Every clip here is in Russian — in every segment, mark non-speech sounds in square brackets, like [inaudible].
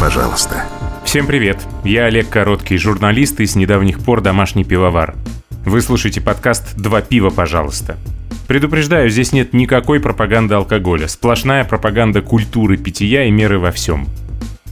пожалуйста». Всем привет! Я Олег Короткий, журналист и с недавних пор домашний пивовар. Вы слушаете подкаст «Два пива, пожалуйста». Предупреждаю, здесь нет никакой пропаганды алкоголя. Сплошная пропаганда культуры питья и меры во всем.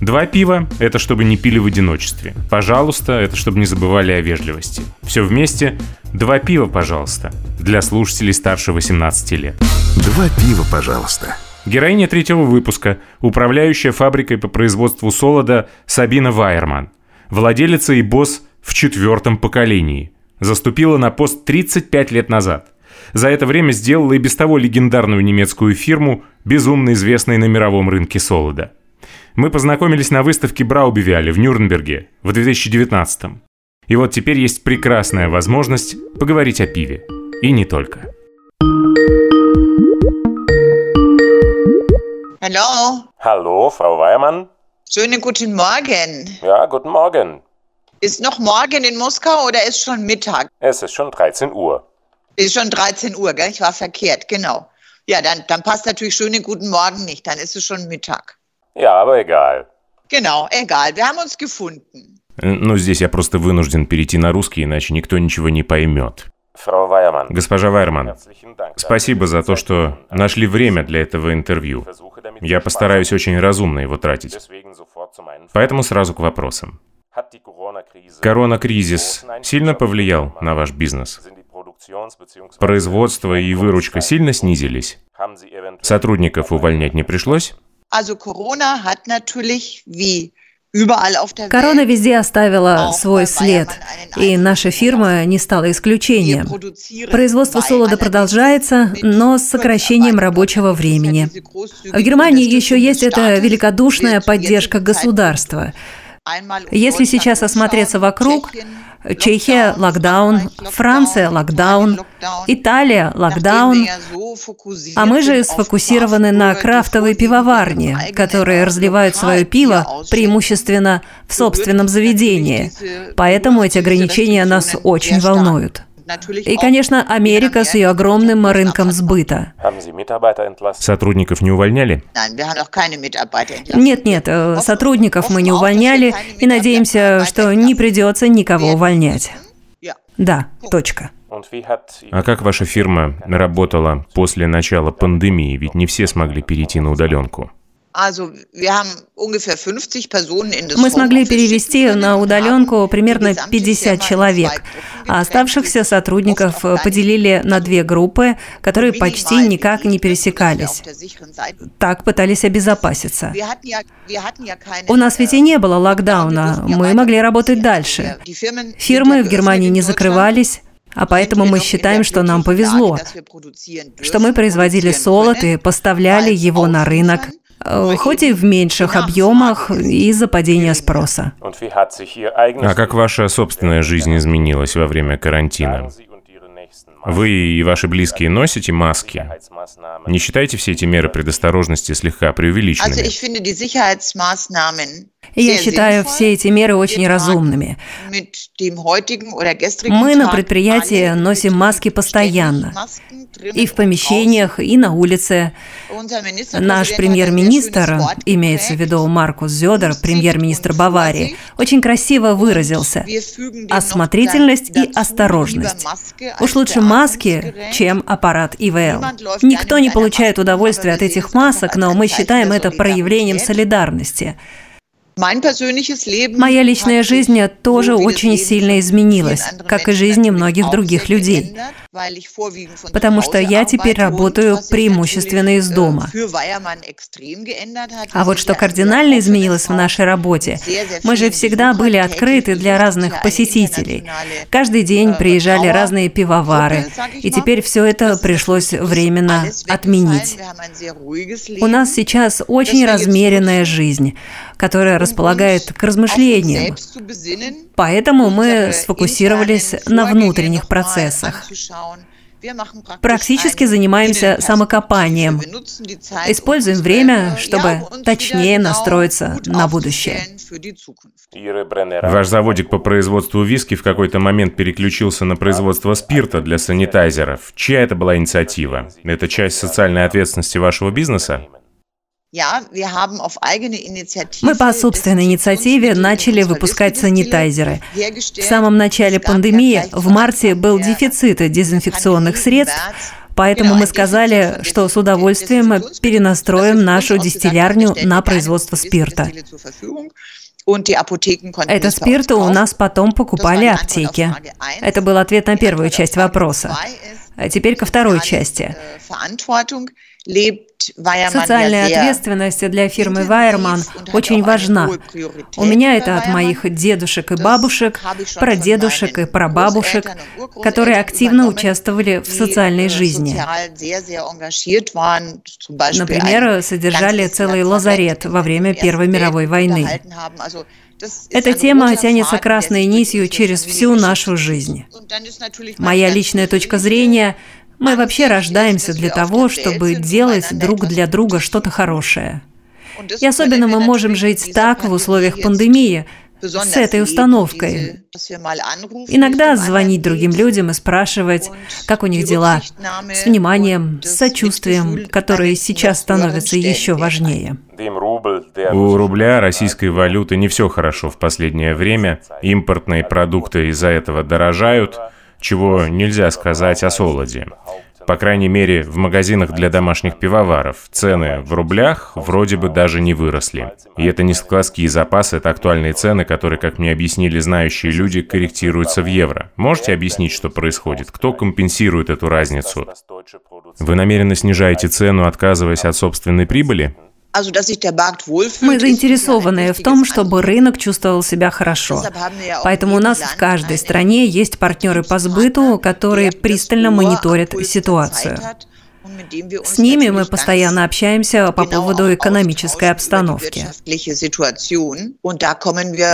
Два пива – это чтобы не пили в одиночестве. Пожалуйста, это чтобы не забывали о вежливости. Все вместе – два пива, пожалуйста, для слушателей старше 18 лет. Два пива, пожалуйста. Героиня третьего выпуска – управляющая фабрикой по производству солода Сабина Вайерман. Владелица и босс в четвертом поколении. Заступила на пост 35 лет назад – за это время сделала и без того легендарную немецкую фирму, безумно известной на мировом рынке солода. Мы познакомились на выставке Браубивиале в Нюрнберге в 2019 -м. И вот теперь есть прекрасная возможность поговорить о пиве. И не только. Hallo. Hallo, Frau Weiermann. Schönen guten Morgen. Ja, guten Morgen. Ist noch morgen in Moskau oder ist schon Mittag? Es ist schon 13 Uhr. Ist schon 13 Uhr, gell? Ich war verkehrt, genau. Ja, dann, dann passt natürlich schönen guten Morgen nicht, dann ist es schon Mittag. Ja, aber egal. Genau, egal. Wir haben uns gefunden. Ну, здесь я просто вынужден перейти на русский, иначе никто ничего не поймет. Госпожа Вайерман, спасибо за то, что нашли время для этого интервью. Я постараюсь очень разумно его тратить. Поэтому сразу к вопросам. Коронакризис сильно повлиял на ваш бизнес? Производство и выручка сильно снизились? Сотрудников увольнять не пришлось? Also Corona hat natürlich wie überall auf der Корона везде оставила свой след, и наша фирма не стала исключением. Производство солода продолжается, но с сокращением рабочего времени. В Германии еще есть эта великодушная поддержка государства. Если сейчас осмотреться вокруг, Чехия – локдаун, Франция – локдаун, Италия – локдаун, а мы же сфокусированы на крафтовой пивоварне, которые разливают свое пиво преимущественно в собственном заведении. Поэтому эти ограничения нас очень волнуют. И, конечно, Америка с ее огромным рынком сбыта. Сотрудников не увольняли? Entlassen. Нет-нет, э, сотрудников мы не увольняли и надеемся, что не придется никого увольнять. Да, точка. А как ваша фирма работала после начала пандемии? Ведь не все смогли перейти на удаленку. Also, wir haben ungefähr 50 Personen in das Мы смогли перевести на удаленку примерно die gesamte 50 Firma in человек, а оставшихся сотрудников auch поделили на две группы, которые почти никак не пересекались. Так пытались обезопаситься. У нас ведь и не было локдауна, мы могли работать дальше. Фирмы в Германии не закрывались, а поэтому мы считаем, что нам повезло, что мы производили солод и поставляли его на рынок, э, хоть и в меньших объемах из-за падения спроса. А как ваша собственная жизнь изменилась во время карантина? Вы и ваши близкие носите маски? Не считаете все эти меры предосторожности слегка преувеличенными? Я считаю все эти меры очень разумными. Мы на предприятии носим маски постоянно. И в помещениях, и на улице. Наш премьер-министр, имеется в виду Маркус Зёдер, премьер-министр Баварии, очень красиво выразился. Осмотрительность и осторожность. Уж лучше маски, чем аппарат ИВЛ. Никто не получает удовольствия от этих масок, но мы считаем это проявлением солидарности. Моя личная жизнь тоже очень сильно изменилась, как и жизни многих других людей. Потому что я теперь работаю преимущественно из дома. А вот что кардинально изменилось в нашей работе, мы же всегда были открыты для разных посетителей. Каждый день приезжали разные пивовары, и теперь все это пришлось временно отменить. У нас сейчас очень размеренная жизнь, которая располагает к размышлениям. Поэтому мы сфокусировались на внутренних процессах. Практически занимаемся самокопанием. Используем время, чтобы точнее настроиться на будущее. Ваш заводик по производству виски в какой-то момент переключился на производство спирта для санитайзеров. Чья это была инициатива? Это часть социальной ответственности вашего бизнеса? Мы по собственной инициативе начали выпускать санитайзеры. В самом начале пандемии, в марте, был дефицит дезинфекционных средств, Поэтому мы сказали, что с удовольствием перенастроим нашу дистиллярню на производство спирта. Этот спирт у нас потом покупали аптеки. Это был ответ на первую часть вопроса. А теперь ко второй части. Социальная ответственность для фирмы Вайерман очень важна. У меня это от моих дедушек и бабушек, прадедушек и прабабушек, которые активно участвовали в социальной жизни. Например, содержали целый лазарет во время Первой мировой войны. Эта тема тянется красной нитью через всю нашу жизнь. Моя личная точка зрения – мы вообще рождаемся для того, чтобы делать друг для друга что-то хорошее. И особенно мы можем жить так в условиях пандемии, с этой установкой. Иногда звонить другим людям и спрашивать, как у них дела, с вниманием, с сочувствием, которое сейчас становится еще важнее. У рубля российской валюты не все хорошо в последнее время. Импортные продукты из-за этого дорожают – чего нельзя сказать о солоде. По крайней мере, в магазинах для домашних пивоваров цены в рублях вроде бы даже не выросли. И это не складские запасы, это актуальные цены, которые, как мне объяснили знающие люди, корректируются в евро. Можете объяснить, что происходит? Кто компенсирует эту разницу? Вы намеренно снижаете цену, отказываясь от собственной прибыли? Мы заинтересованы в том, чтобы рынок чувствовал себя хорошо. Поэтому у нас в каждой стране есть партнеры по сбыту, которые пристально мониторят ситуацию. С ними мы постоянно общаемся по поводу экономической обстановки.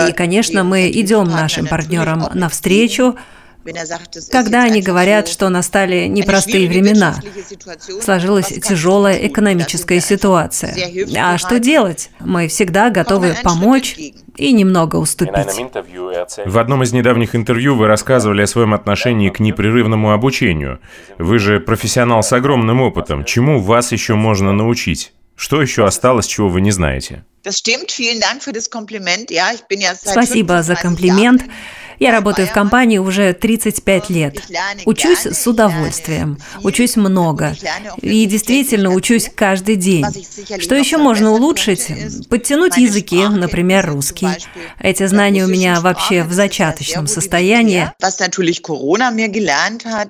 И, конечно, мы идем нашим партнерам навстречу, когда они говорят, что настали непростые времена, сложилась тяжелая экономическая ситуация. А что делать? Мы всегда готовы помочь и немного уступить. В одном из недавних интервью вы рассказывали о своем отношении к непрерывному обучению. Вы же профессионал с огромным опытом. Чему вас еще можно научить? Что еще осталось, чего вы не знаете? Спасибо за комплимент. Я работаю в компании уже 35 лет. Учусь с удовольствием, учусь много. И действительно учусь каждый день. Что еще можно улучшить? Подтянуть языки, например, русский. Эти знания у меня вообще в зачаточном состоянии.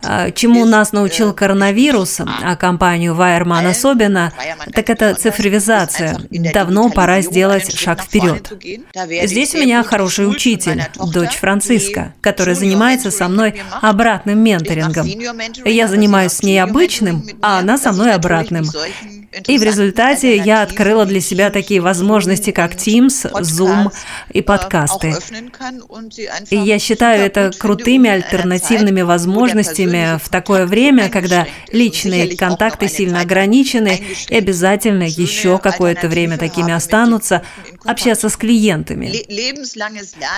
А, чему нас научил коронавирус, а компанию Wireman особенно, так это цифровизация. Давно пора сделать шаг вперед. Здесь у меня хороший учитель, дочь Франциска Франциска, которая занимается со мной обратным менторингом. Я занимаюсь с ней обычным, а она со мной обратным. И в результате я открыла для себя такие возможности, как Teams, Zoom и подкасты. И я считаю это крутыми альтернативными возможностями в такое время, когда личные контакты сильно ограничены, и обязательно еще какое-то время такими останутся, общаться с клиентами.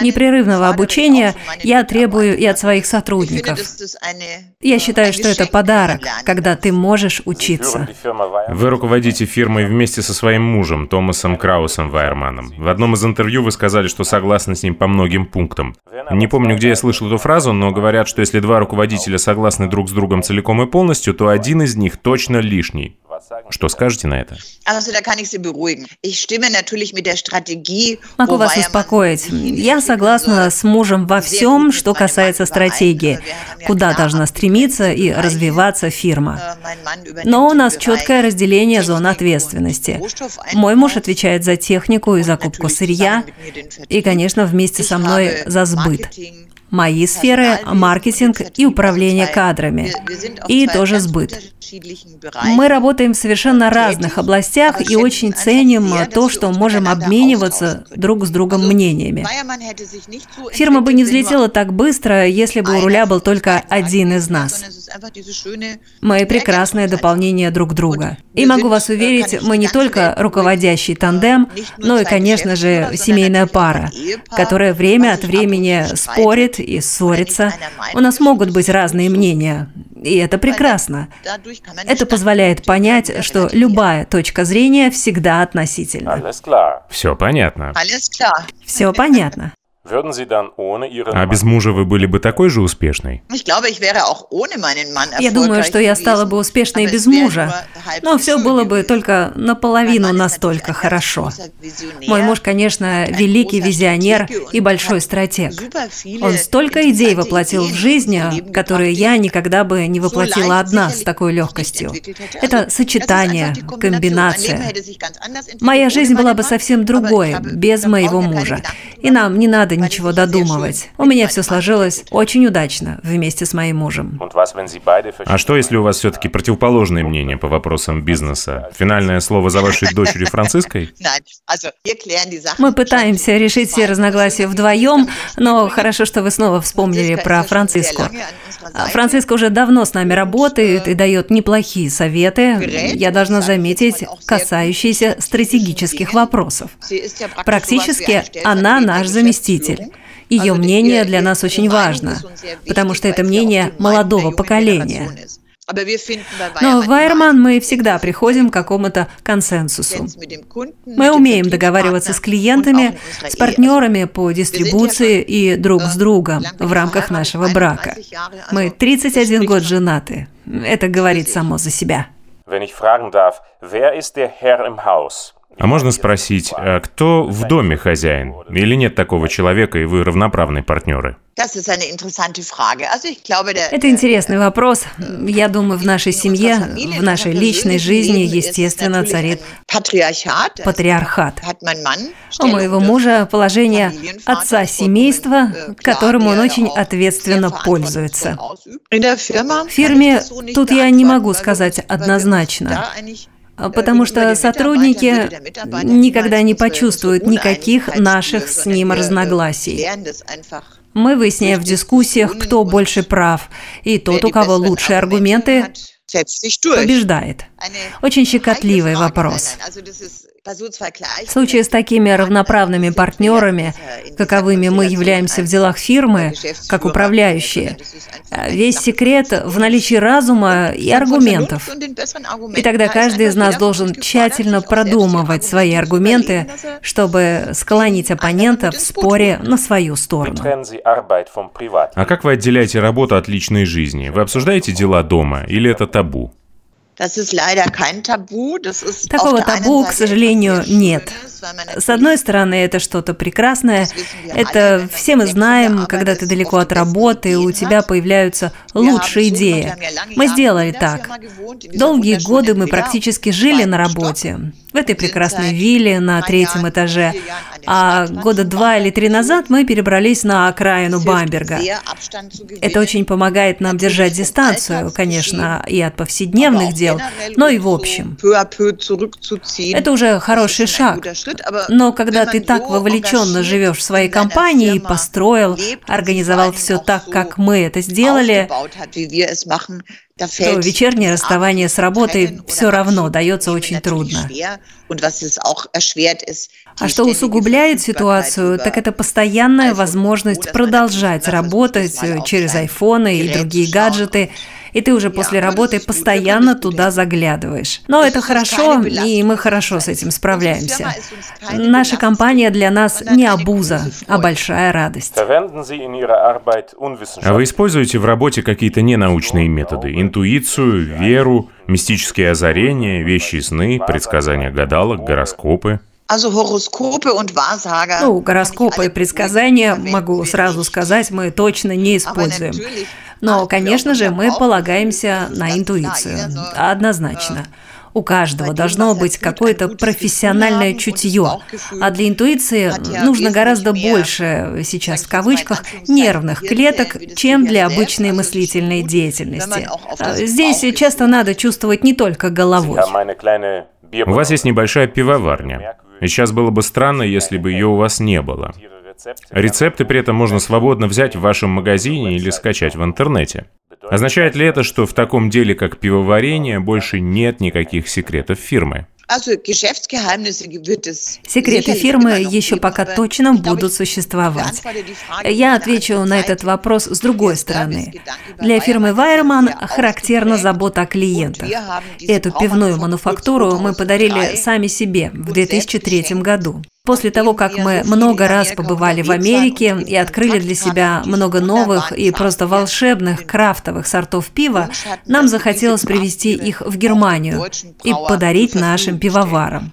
Непрерывного обучения я требую и от своих сотрудников. Я считаю, что это подарок, когда ты можешь учиться. Вы руководите фирмой вместе со своим мужем, Томасом Краусом Вайерманом. В одном из интервью вы сказали, что согласны с ним по многим пунктам. Не помню, где я слышал эту фразу, но говорят, что если два руководителя согласны друг с другом целиком и полностью, то один из них точно лишний. Что скажете на это? Могу вас успокоить. Я согласна с мужем во всем, что касается стратегии, куда должна стремиться и развиваться фирма. Äh, Но у нас четкое разделение зон ответственности. Мой муж отвечает за технику и закупку сырья, и, конечно, вместе со мной за сбыт. Мои сферы – маркетинг и управление кадрами, и тоже сбыт. Мы работаем в совершенно разных областях и очень ценим то, что можем обмениваться друг с другом мнениями. Фирма бы не взлетела так быстро, если бы у руля был только один из нас. Мы прекрасное дополнение друг друга. И могу вас уверить, мы не только руководящий тандем, но и, конечно же, семейная пара, которая время от времени спорит и ссорится. У нас могут быть разные мнения. И это прекрасно. Это позволяет понять, что любая точка зрения всегда относительна. Все понятно. Все понятно. А без мужа вы были бы такой же успешной? Я думаю, что я стала бы успешной без мужа, но все было бы только наполовину настолько хорошо. Мой муж, конечно, великий визионер и большой стратег. Он столько идей воплотил в жизнь, которые я никогда бы не воплотила одна с такой легкостью. Это сочетание, комбинация. Моя жизнь была бы совсем другой, без моего мужа. И нам не надо ничего додумывать. У меня все сложилось очень удачно вместе с моим мужем. А что, если у вас все-таки противоположное мнение по вопросам бизнеса? Финальное слово за вашей дочерью Франциской? [laughs] Мы пытаемся решить все разногласия вдвоем, но хорошо, что вы снова вспомнили про Франциску. Франциско уже давно с нами работает и дает неплохие советы, я должна заметить, касающиеся стратегических вопросов. Практически она наш заместитель. Ее мнение для нас очень важно, потому что это мнение молодого поколения. Но в Вайерман мы всегда приходим к какому-то консенсусу. Мы умеем договариваться с клиентами, с партнерами по дистрибуции и друг с другом в рамках нашего брака. Мы 31 год женаты. Это говорит само за себя. Wenn ich fragen darf, wer ist der Herr im Haus? А можно спросить, а кто в доме хозяин? Или нет такого человека, и вы равноправные партнеры? Это интересный вопрос. Я думаю, в нашей семье, в нашей личной жизни, естественно, царит патриархат. У моего мужа положение отца семейства, которым он очень ответственно пользуется. В фирме тут я не могу сказать однозначно. А, потому что сотрудники никогда не почувствуют никаких наших с ним разногласий. Мы выясняем в дискуссиях, кто больше прав, и тот, у кого лучшие аргументы, побеждает. Очень щекотливый вопрос. В случае с такими равноправными партнерами, каковыми мы являемся в делах фирмы, как управляющие, весь секрет в наличии разума и аргументов. И тогда каждый из нас должен тщательно продумывать свои аргументы, чтобы склонить оппонента в споре на свою сторону. А как вы отделяете работу от личной жизни? Вы обсуждаете дела дома или это табу? Такого табу, к сожалению, нет. С одной стороны, это что-то прекрасное. Это все мы знаем, когда ты далеко от работы, у тебя появляются лучшие идеи. Мы сделали так. Долгие годы мы практически жили на работе, в этой прекрасной вилле на третьем этаже. А года два или три назад мы перебрались на окраину Бамберга. Это очень помогает нам держать дистанцию, конечно, и от повседневных дел, но и в общем. Это уже хороший шаг. Но когда ты так вовлеченно живешь в своей компании, построил, организовал все так, как мы это сделали, то вечернее расставание с работой все равно дается очень трудно. А что усугубляет ситуацию, так это постоянная возможность продолжать работать через айфоны и другие гаджеты, и ты уже после работы постоянно туда заглядываешь. Но это хорошо, и мы хорошо с этим справляемся. Наша компания для нас не обуза, а большая радость. А вы используете в работе какие-то ненаучные методы? Интуицию, веру, мистические озарения, вещи сны, предсказания гадалок, гороскопы? Ну, гороскопы и предсказания, могу сразу сказать, мы точно не используем. Но, конечно же, мы полагаемся на интуицию. Однозначно. У каждого должно быть какое-то профессиональное чутье, а для интуиции нужно гораздо больше, сейчас в кавычках, нервных клеток, чем для обычной мыслительной деятельности. Здесь часто надо чувствовать не только головой. У вас есть небольшая пивоварня. И сейчас было бы странно, если бы ее у вас не было. Рецепты при этом можно свободно взять в вашем магазине или скачать в интернете. Означает ли это, что в таком деле, как пивоварение, больше нет никаких секретов фирмы? Секреты фирмы еще пока точно будут существовать. Я отвечу на этот вопрос с другой стороны. Для фирмы Вайерман характерна забота о клиентах. Эту пивную мануфактуру мы подарили сами себе в 2003 году. После того, как мы много раз побывали в Америке и открыли для себя много новых и просто волшебных крафтовых сортов пива, нам захотелось привезти их в Германию и подарить нашим пивоварам.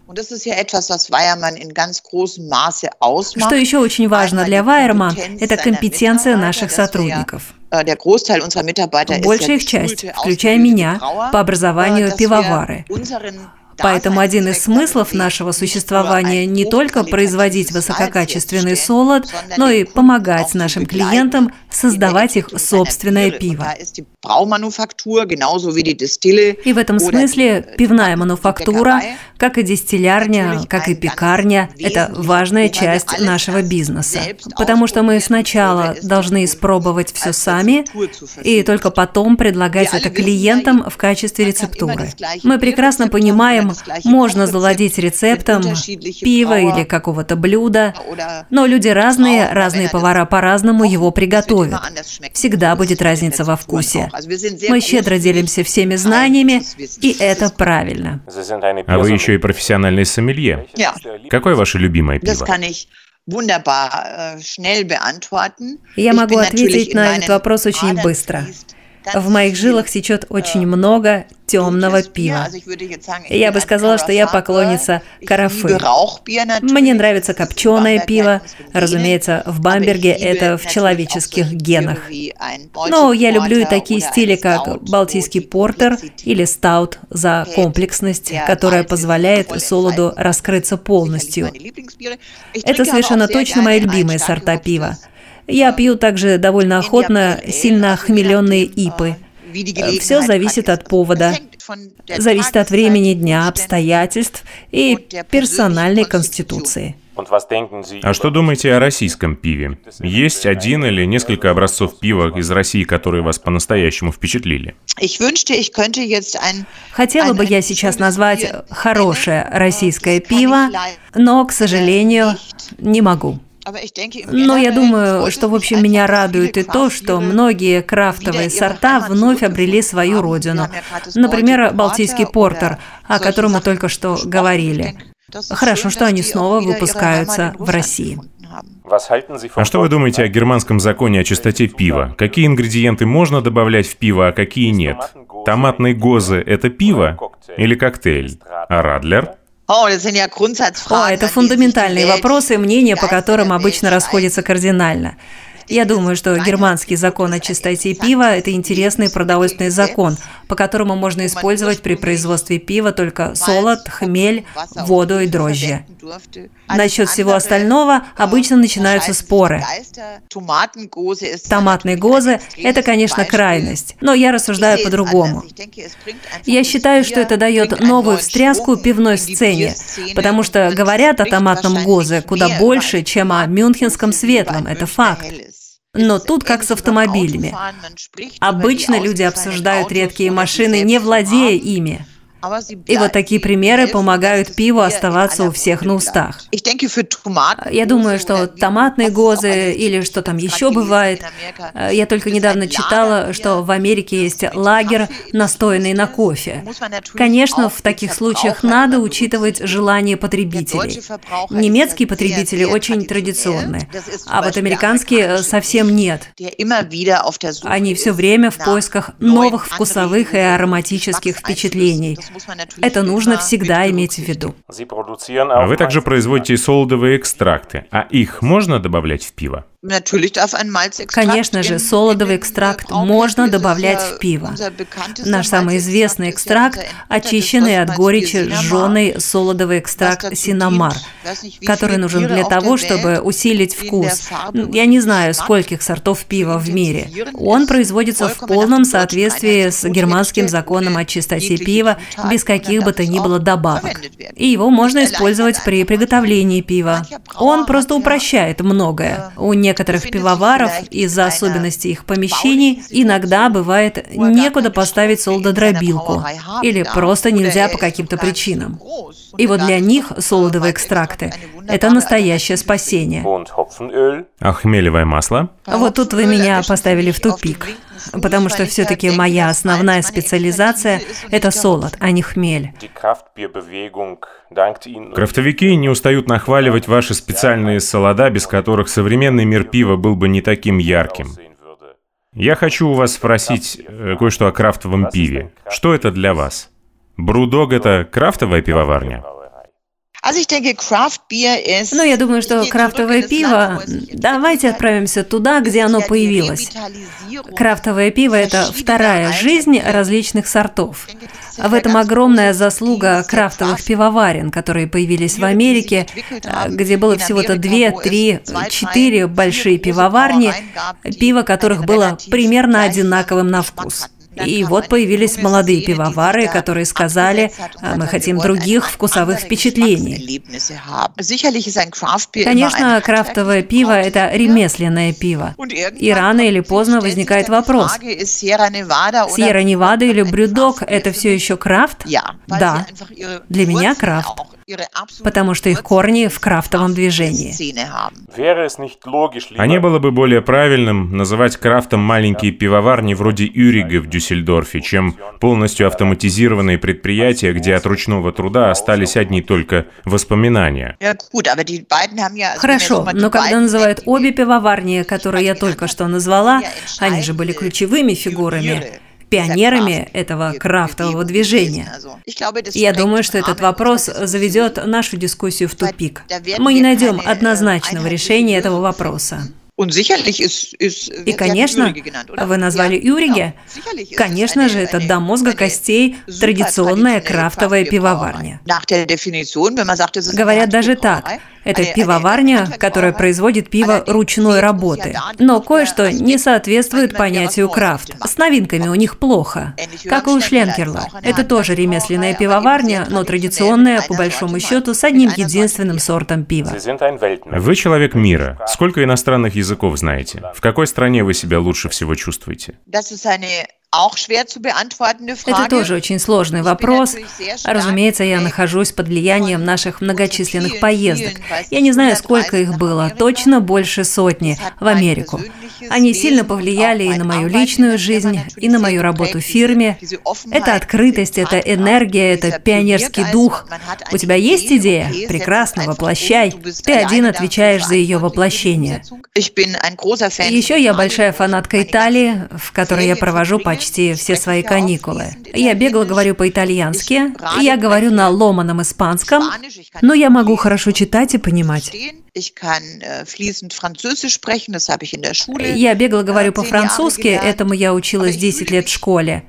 Что еще очень важно для Вайерман, это компетенция наших сотрудников. Большая их часть, включая меня, по образованию пивовары. Поэтому один из смыслов нашего существования не только производить высококачественный солод, но и помогать нашим клиентам создавать их собственное пиво. И в этом смысле пивная мануфактура, как и дистиллярня, как и пекарня, это важная часть нашего бизнеса. Потому что мы сначала должны испробовать все сами, и только потом предлагать это клиентам в качестве рецептуры. Мы прекрасно понимаем, можно завладеть рецептом пива или какого-то блюда, но люди разные, разные повара по-разному его приготовят. Всегда будет разница во вкусе. Мы щедро делимся всеми знаниями, и это правильно. А вы еще и профессиональный сомелье. Какое ваше любимое пиво? Я могу ответить на этот вопрос очень быстро. В моих жилах течет очень много темного пива. Я бы сказала, что я поклонница карафы. Мне нравится копченое пиво. Разумеется, в Бамберге это в человеческих генах. Но я люблю и такие стили, как балтийский портер или стаут за комплексность, которая позволяет солоду раскрыться полностью. Это совершенно точно мои любимые сорта пива. Я пью также довольно охотно сильно охмеленные ипы. Все зависит от повода. Зависит от времени дня, обстоятельств и персональной конституции. А что думаете о российском пиве? Есть один или несколько образцов пива из России, которые вас по-настоящему впечатлили? Хотела бы я сейчас назвать хорошее российское пиво, но, к сожалению, не могу. Но я думаю, что, в общем, меня радует и то, что многие крафтовые сорта вновь обрели свою родину. Например, Балтийский портер, о котором мы только что говорили. Хорошо, что они снова выпускаются в России. А что вы думаете о германском законе о чистоте пива? Какие ингредиенты можно добавлять в пиво, а какие нет? Томатные гозы – это пиво или коктейль? А Радлер – о, это фундаментальные вопросы, мнения по которым обычно расходятся кардинально. Я думаю, что германский закон о чистоте пива – это интересный продовольственный закон, по которому можно использовать при производстве пива только солод, хмель, воду и дрожжи. Насчет всего остального обычно начинаются споры. Томатные гозы – это, конечно, крайность, но я рассуждаю по-другому. Я считаю, что это дает новую встряску пивной сцене, потому что говорят о томатном гозе куда больше, чем о мюнхенском светлом, это факт. Но тут как с автомобилями. Обычно люди обсуждают редкие машины, не владея ими. И вот такие примеры помогают пиву оставаться у всех на устах. Я думаю, что томатные гозы или что там еще бывает. Э, я только недавно читала, что в Америке есть лагерь, настоянный на кофе. Конечно, в таких случаях надо учитывать желание потребителей. Немецкие потребители очень традиционные, а вот американские совсем нет. Они все время в поисках новых вкусовых и ароматических впечатлений. Это нужно всегда иметь в виду. А вы также производите солодовые экстракты, а их можно добавлять в пиво? Конечно же, солодовый экстракт можно добавлять в пиво. Наш самый известный экстракт – очищенный от горечи сжженный солодовый экстракт синамар, который нужен для того, чтобы усилить вкус. Я не знаю, скольких сортов пива в мире. Он производится в полном соответствии с германским законом о чистоте пива без каких бы то ни было добавок. И его можно использовать при приготовлении пива. Он просто упрощает многое. У некоторых пивоваров из-за особенностей их помещений иногда бывает некуда поставить солдодробилку или просто нельзя по каким-то причинам. И вот для них солодовые экстракты – это настоящее спасение. А хмелевое масло? Вот тут вы меня поставили в тупик, потому что все-таки моя основная специализация – это солод, а не хмель. Крафтовики не устают нахваливать ваши специальные солода, без которых современный мир пива был бы не таким ярким. Я хочу у вас спросить э, кое-что о крафтовом пиве. Что это для вас? Брудог – это крафтовая пивоварня? Ну, я думаю, что крафтовое пиво... Давайте отправимся туда, где оно появилось. Крафтовое пиво – это вторая жизнь различных сортов. В этом огромная заслуга крафтовых пивоварен, которые появились в Америке, где было всего-то две, три, четыре большие пивоварни, пиво которых было примерно одинаковым на вкус. И вот появились молодые пивовары, которые сказали, «А мы хотим других вкусовых впечатлений. Конечно, крафтовое пиво – это ремесленное пиво. И рано или поздно возникает вопрос, Сьерра-Невада или Брюдок – это все еще крафт? Да. Для меня крафт потому что их корни в крафтовом движении. А не было бы более правильным называть крафтом маленькие пивоварни вроде Юрига в Дюссельдорфе, чем полностью автоматизированные предприятия, где от ручного труда остались одни только воспоминания? Хорошо, но когда называют обе пивоварни, которые я только что назвала, они же были ключевыми фигурами, пионерами этого крафтового движения. Я думаю, что этот вопрос заведет нашу дискуссию в тупик. Мы не найдем однозначного решения этого вопроса. И, конечно, вы назвали Юриге. Конечно же, это до мозга костей традиционная крафтовая пивоварня. Говорят даже так. Это пивоварня, которая производит пиво ручной работы. Но кое-что не соответствует понятию крафт. С новинками у них плохо. Как и у Шленкерла. Это тоже ремесленная пивоварня, но традиционная, по большому счету, с одним единственным сортом пива. Вы человек мира. Сколько иностранных языков знаете? В какой стране вы себя лучше всего чувствуете? Это тоже очень сложный вопрос. Разумеется, я нахожусь под влиянием наших многочисленных поездок. Я не знаю, сколько их было, точно больше сотни в Америку. Они сильно повлияли и на мою личную жизнь, и на мою работу в фирме. Это открытость, это энергия, это пионерский дух. У тебя есть идея? Прекрасно, воплощай. Ты один отвечаешь за ее воплощение. Еще я большая фанатка Италии, в которой я провожу почти почти все свои каникулы. Я бегло говорю по-итальянски, я говорю на ломаном испанском, но я могу хорошо читать и понимать. Я бегло говорю по-французски, этому я училась 10 лет в школе.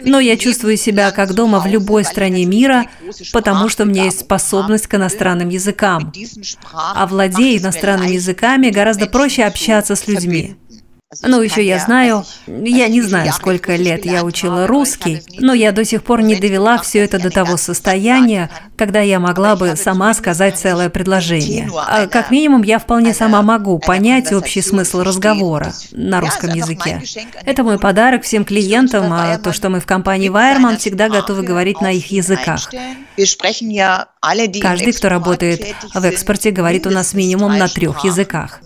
Но я чувствую себя как дома в любой стране мира, потому что у меня есть способность к иностранным языкам. А владея иностранными языками, гораздо проще общаться с людьми. Ну, еще я знаю, я не знаю, сколько лет я учила русский, но я до сих пор не довела все это до того состояния, когда я могла бы сама сказать целое предложение. А как минимум, я вполне сама могу понять общий смысл разговора на русском языке. Это мой подарок всем клиентам, а то, что мы в компании Вайерман всегда готовы говорить на их языках. Каждый, кто работает в экспорте, говорит у нас минимум на трех языках,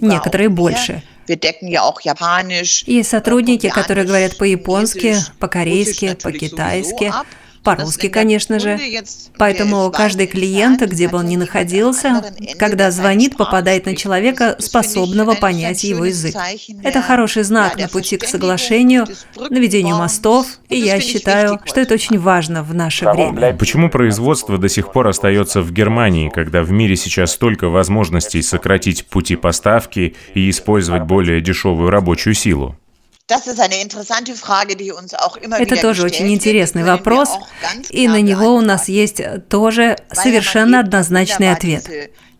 некоторые больше. Есть сотрудники, которые говорят по-японски, по-корейски, по-китайски по-русски, конечно же. Поэтому каждый клиент, где бы он ни находился, когда звонит, попадает на человека, способного понять его язык. Это хороший знак на пути к соглашению, наведению мостов, и я считаю, что это очень важно в наше время. Почему производство до сих пор остается в Германии, когда в мире сейчас столько возможностей сократить пути поставки и использовать более дешевую рабочую силу? Это тоже очень интересный вопрос, и на него у нас есть тоже совершенно однозначный ответ.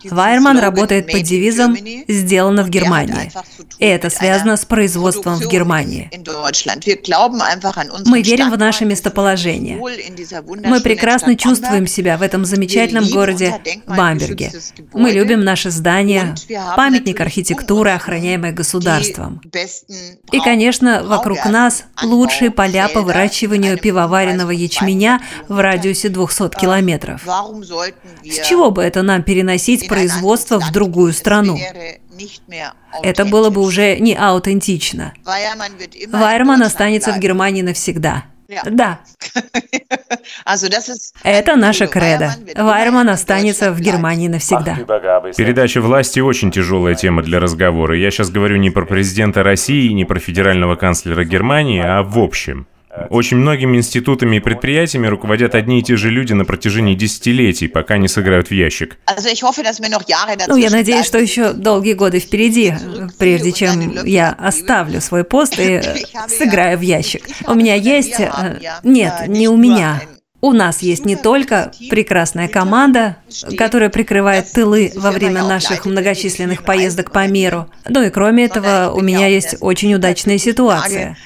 Вайерман работает под девизом «Сделано в Германии». И это связано с производством в Германии. Мы верим в наше местоположение. Мы прекрасно чувствуем себя в этом замечательном городе Бамберге. Мы любим наши здания, памятник архитектуры, охраняемый государством. И, конечно, вокруг нас лучшие поля по выращиванию пивоваренного ячменя в радиусе 200 километров. С чего бы это нам переносить производство в другую страну? Это было бы уже не аутентично. Вайерман останется в Германии навсегда. Да. [laughs] Это наша кредо. Вайерман останется в Германии навсегда. Передача власти очень тяжелая тема для разговора. Я сейчас говорю не про президента России, не про федерального канцлера Германии, а в общем. Очень многими институтами и предприятиями руководят одни и те же люди на протяжении десятилетий, пока не сыграют в ящик. Ну, я надеюсь, что еще долгие годы впереди, прежде чем я оставлю свой пост и [laughs] сыграю в ящик. У меня есть... Э, нет, не у меня. У нас есть не только прекрасная команда, которая прикрывает тылы во время наших многочисленных поездок по миру, но и кроме этого у меня есть очень удачная ситуация.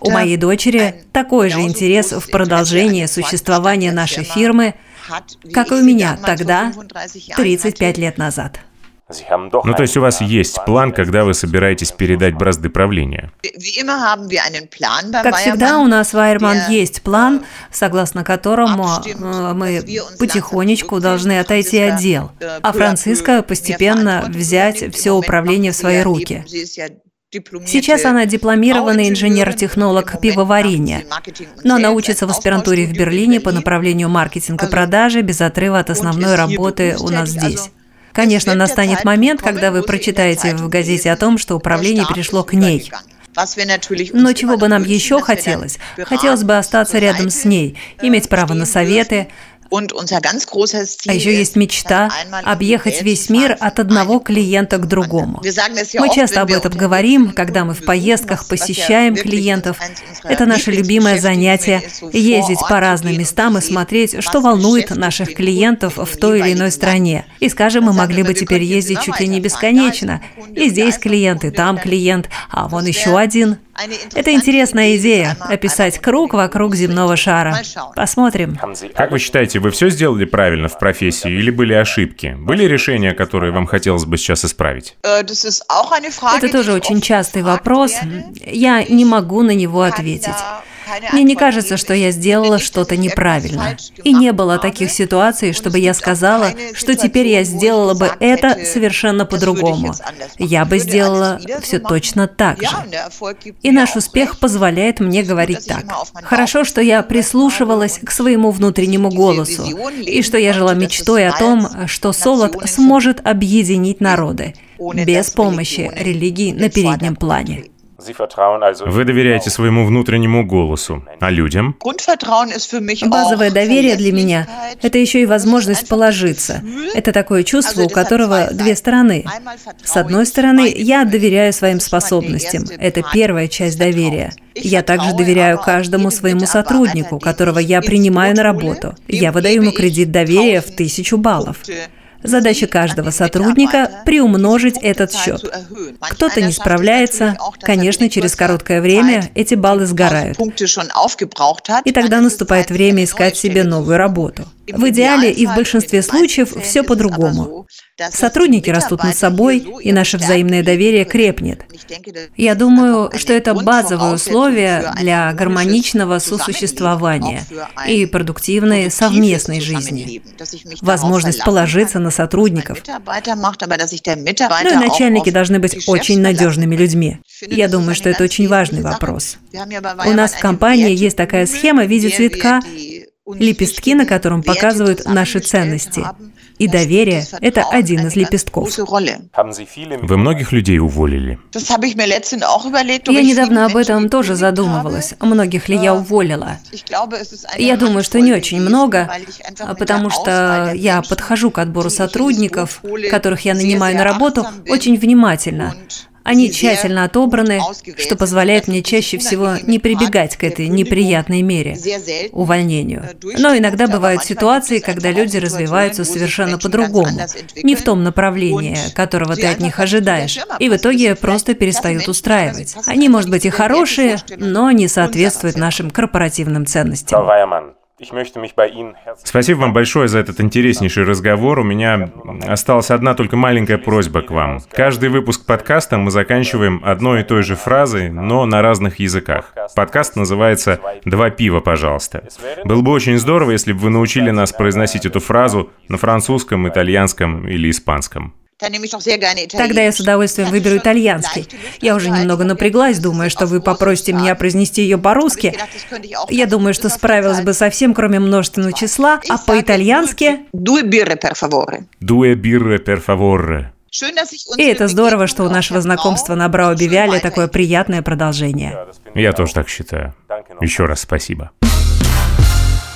У моей дочери такой же интерес в продолжении существования нашей фирмы, как и у меня тогда, 35 лет назад. Ну, то есть у вас есть план, когда вы собираетесь передать бразды правления? Как всегда, у нас в Айрман есть план, согласно которому э, мы потихонечку должны отойти от дел, а Франциска постепенно взять все управление в свои руки. Сейчас она дипломированный инженер-технолог пивоварения, но она учится в аспирантуре в Берлине по направлению маркетинг и продажи без отрыва от основной работы у нас здесь. Конечно, настанет момент, когда вы прочитаете в газете о том, что управление перешло к ней. Но чего бы нам еще хотелось? Хотелось бы остаться рядом с ней, иметь право на советы, а еще есть мечта объехать весь мир от одного клиента к другому. Мы часто об этом говорим, когда мы в поездках посещаем клиентов. Это наше любимое занятие – ездить по разным местам и смотреть, что волнует наших клиентов в той или иной стране. И, скажем, мы могли бы теперь ездить чуть ли не бесконечно. И здесь клиент, и там клиент, а вон еще один. Это интересная идея – описать круг вокруг земного шара. Посмотрим. Как вы считаете, вы все сделали правильно в профессии или были ошибки? Были решения, которые вам хотелось бы сейчас исправить? Это тоже очень частый вопрос. Я не могу на него ответить. Мне не кажется, что я сделала что-то неправильно. И не было таких ситуаций, чтобы я сказала, что теперь я сделала бы это совершенно по-другому. Я бы сделала все точно так же. И наш успех позволяет мне говорить так. Хорошо, что я прислушивалась к своему внутреннему голосу, и что я жила мечтой о том, что Солод сможет объединить народы без помощи религии на переднем плане. Вы доверяете своему внутреннему голосу, а людям? Базовое доверие для меня – это еще и возможность положиться. Это такое чувство, у которого две стороны. С одной стороны, я доверяю своим способностям. Это первая часть доверия. Я также доверяю каждому своему сотруднику, которого я принимаю на работу. Я выдаю ему кредит доверия в тысячу баллов. Задача каждого сотрудника – приумножить этот счет. Кто-то не справляется, конечно, через короткое время эти баллы сгорают. И тогда наступает время искать себе новую работу. В идеале и в большинстве случаев все по-другому. Сотрудники растут над собой, и наше взаимное доверие крепнет. Я думаю, что это базовое условие для гармоничного сосуществования и продуктивной совместной жизни. Возможность положиться на сотрудников. Ну и начальники должны быть очень надежными людьми. Я думаю, что это очень важный вопрос. У нас в компании есть такая схема в виде цветка, лепестки, на котором показывают наши ценности. И доверие – это один из лепестков. Вы многих людей уволили? Я недавно об этом тоже задумывалась. Многих ли я уволила? Я думаю, что не очень много, потому что я подхожу к отбору сотрудников, которых я нанимаю на работу, очень внимательно. Они тщательно отобраны, что позволяет мне чаще всего не прибегать к этой неприятной мере – увольнению. Но иногда бывают ситуации, когда люди развиваются совершенно по-другому, не в том направлении, которого ты от них ожидаешь, и в итоге просто перестают устраивать. Они, может быть, и хорошие, но не соответствуют нашим корпоративным ценностям. Спасибо вам большое за этот интереснейший разговор. У меня осталась одна только маленькая просьба к вам. Каждый выпуск подкаста мы заканчиваем одной и той же фразой, но на разных языках. Подкаст называется «Два пива, пожалуйста». Было бы очень здорово, если бы вы научили нас произносить эту фразу на французском, итальянском или испанском. Тогда я с удовольствием выберу итальянский. Я уже немного напряглась, думая, что вы попросите меня произнести ее по-русски. Я думаю, что справилась бы совсем, кроме множественного числа, а по-итальянски... Due birre per favore. Due birre per favore. И это здорово, что у нашего знакомства на Брао Бивиале такое приятное продолжение. Я тоже так считаю. Еще раз спасибо.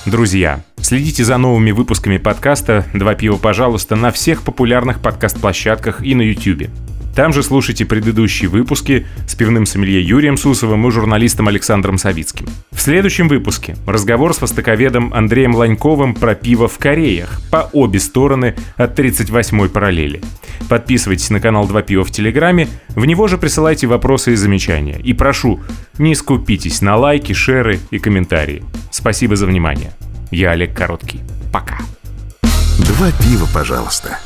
Друзья, следите за новыми выпусками подкаста «Два пива, пожалуйста» на всех популярных подкаст-площадках и на YouTube. Там же слушайте предыдущие выпуски с пивным сомелье Юрием Сусовым и журналистом Александром Савицким. В следующем выпуске разговор с востоковедом Андреем Ланьковым про пиво в Кореях по обе стороны от 38-й параллели. Подписывайтесь на канал Два пива в Телеграме, в него же присылайте вопросы и замечания. И прошу, не скупитесь на лайки, шеры и комментарии. Спасибо за внимание. Я Олег Короткий. Пока. Два пива, пожалуйста.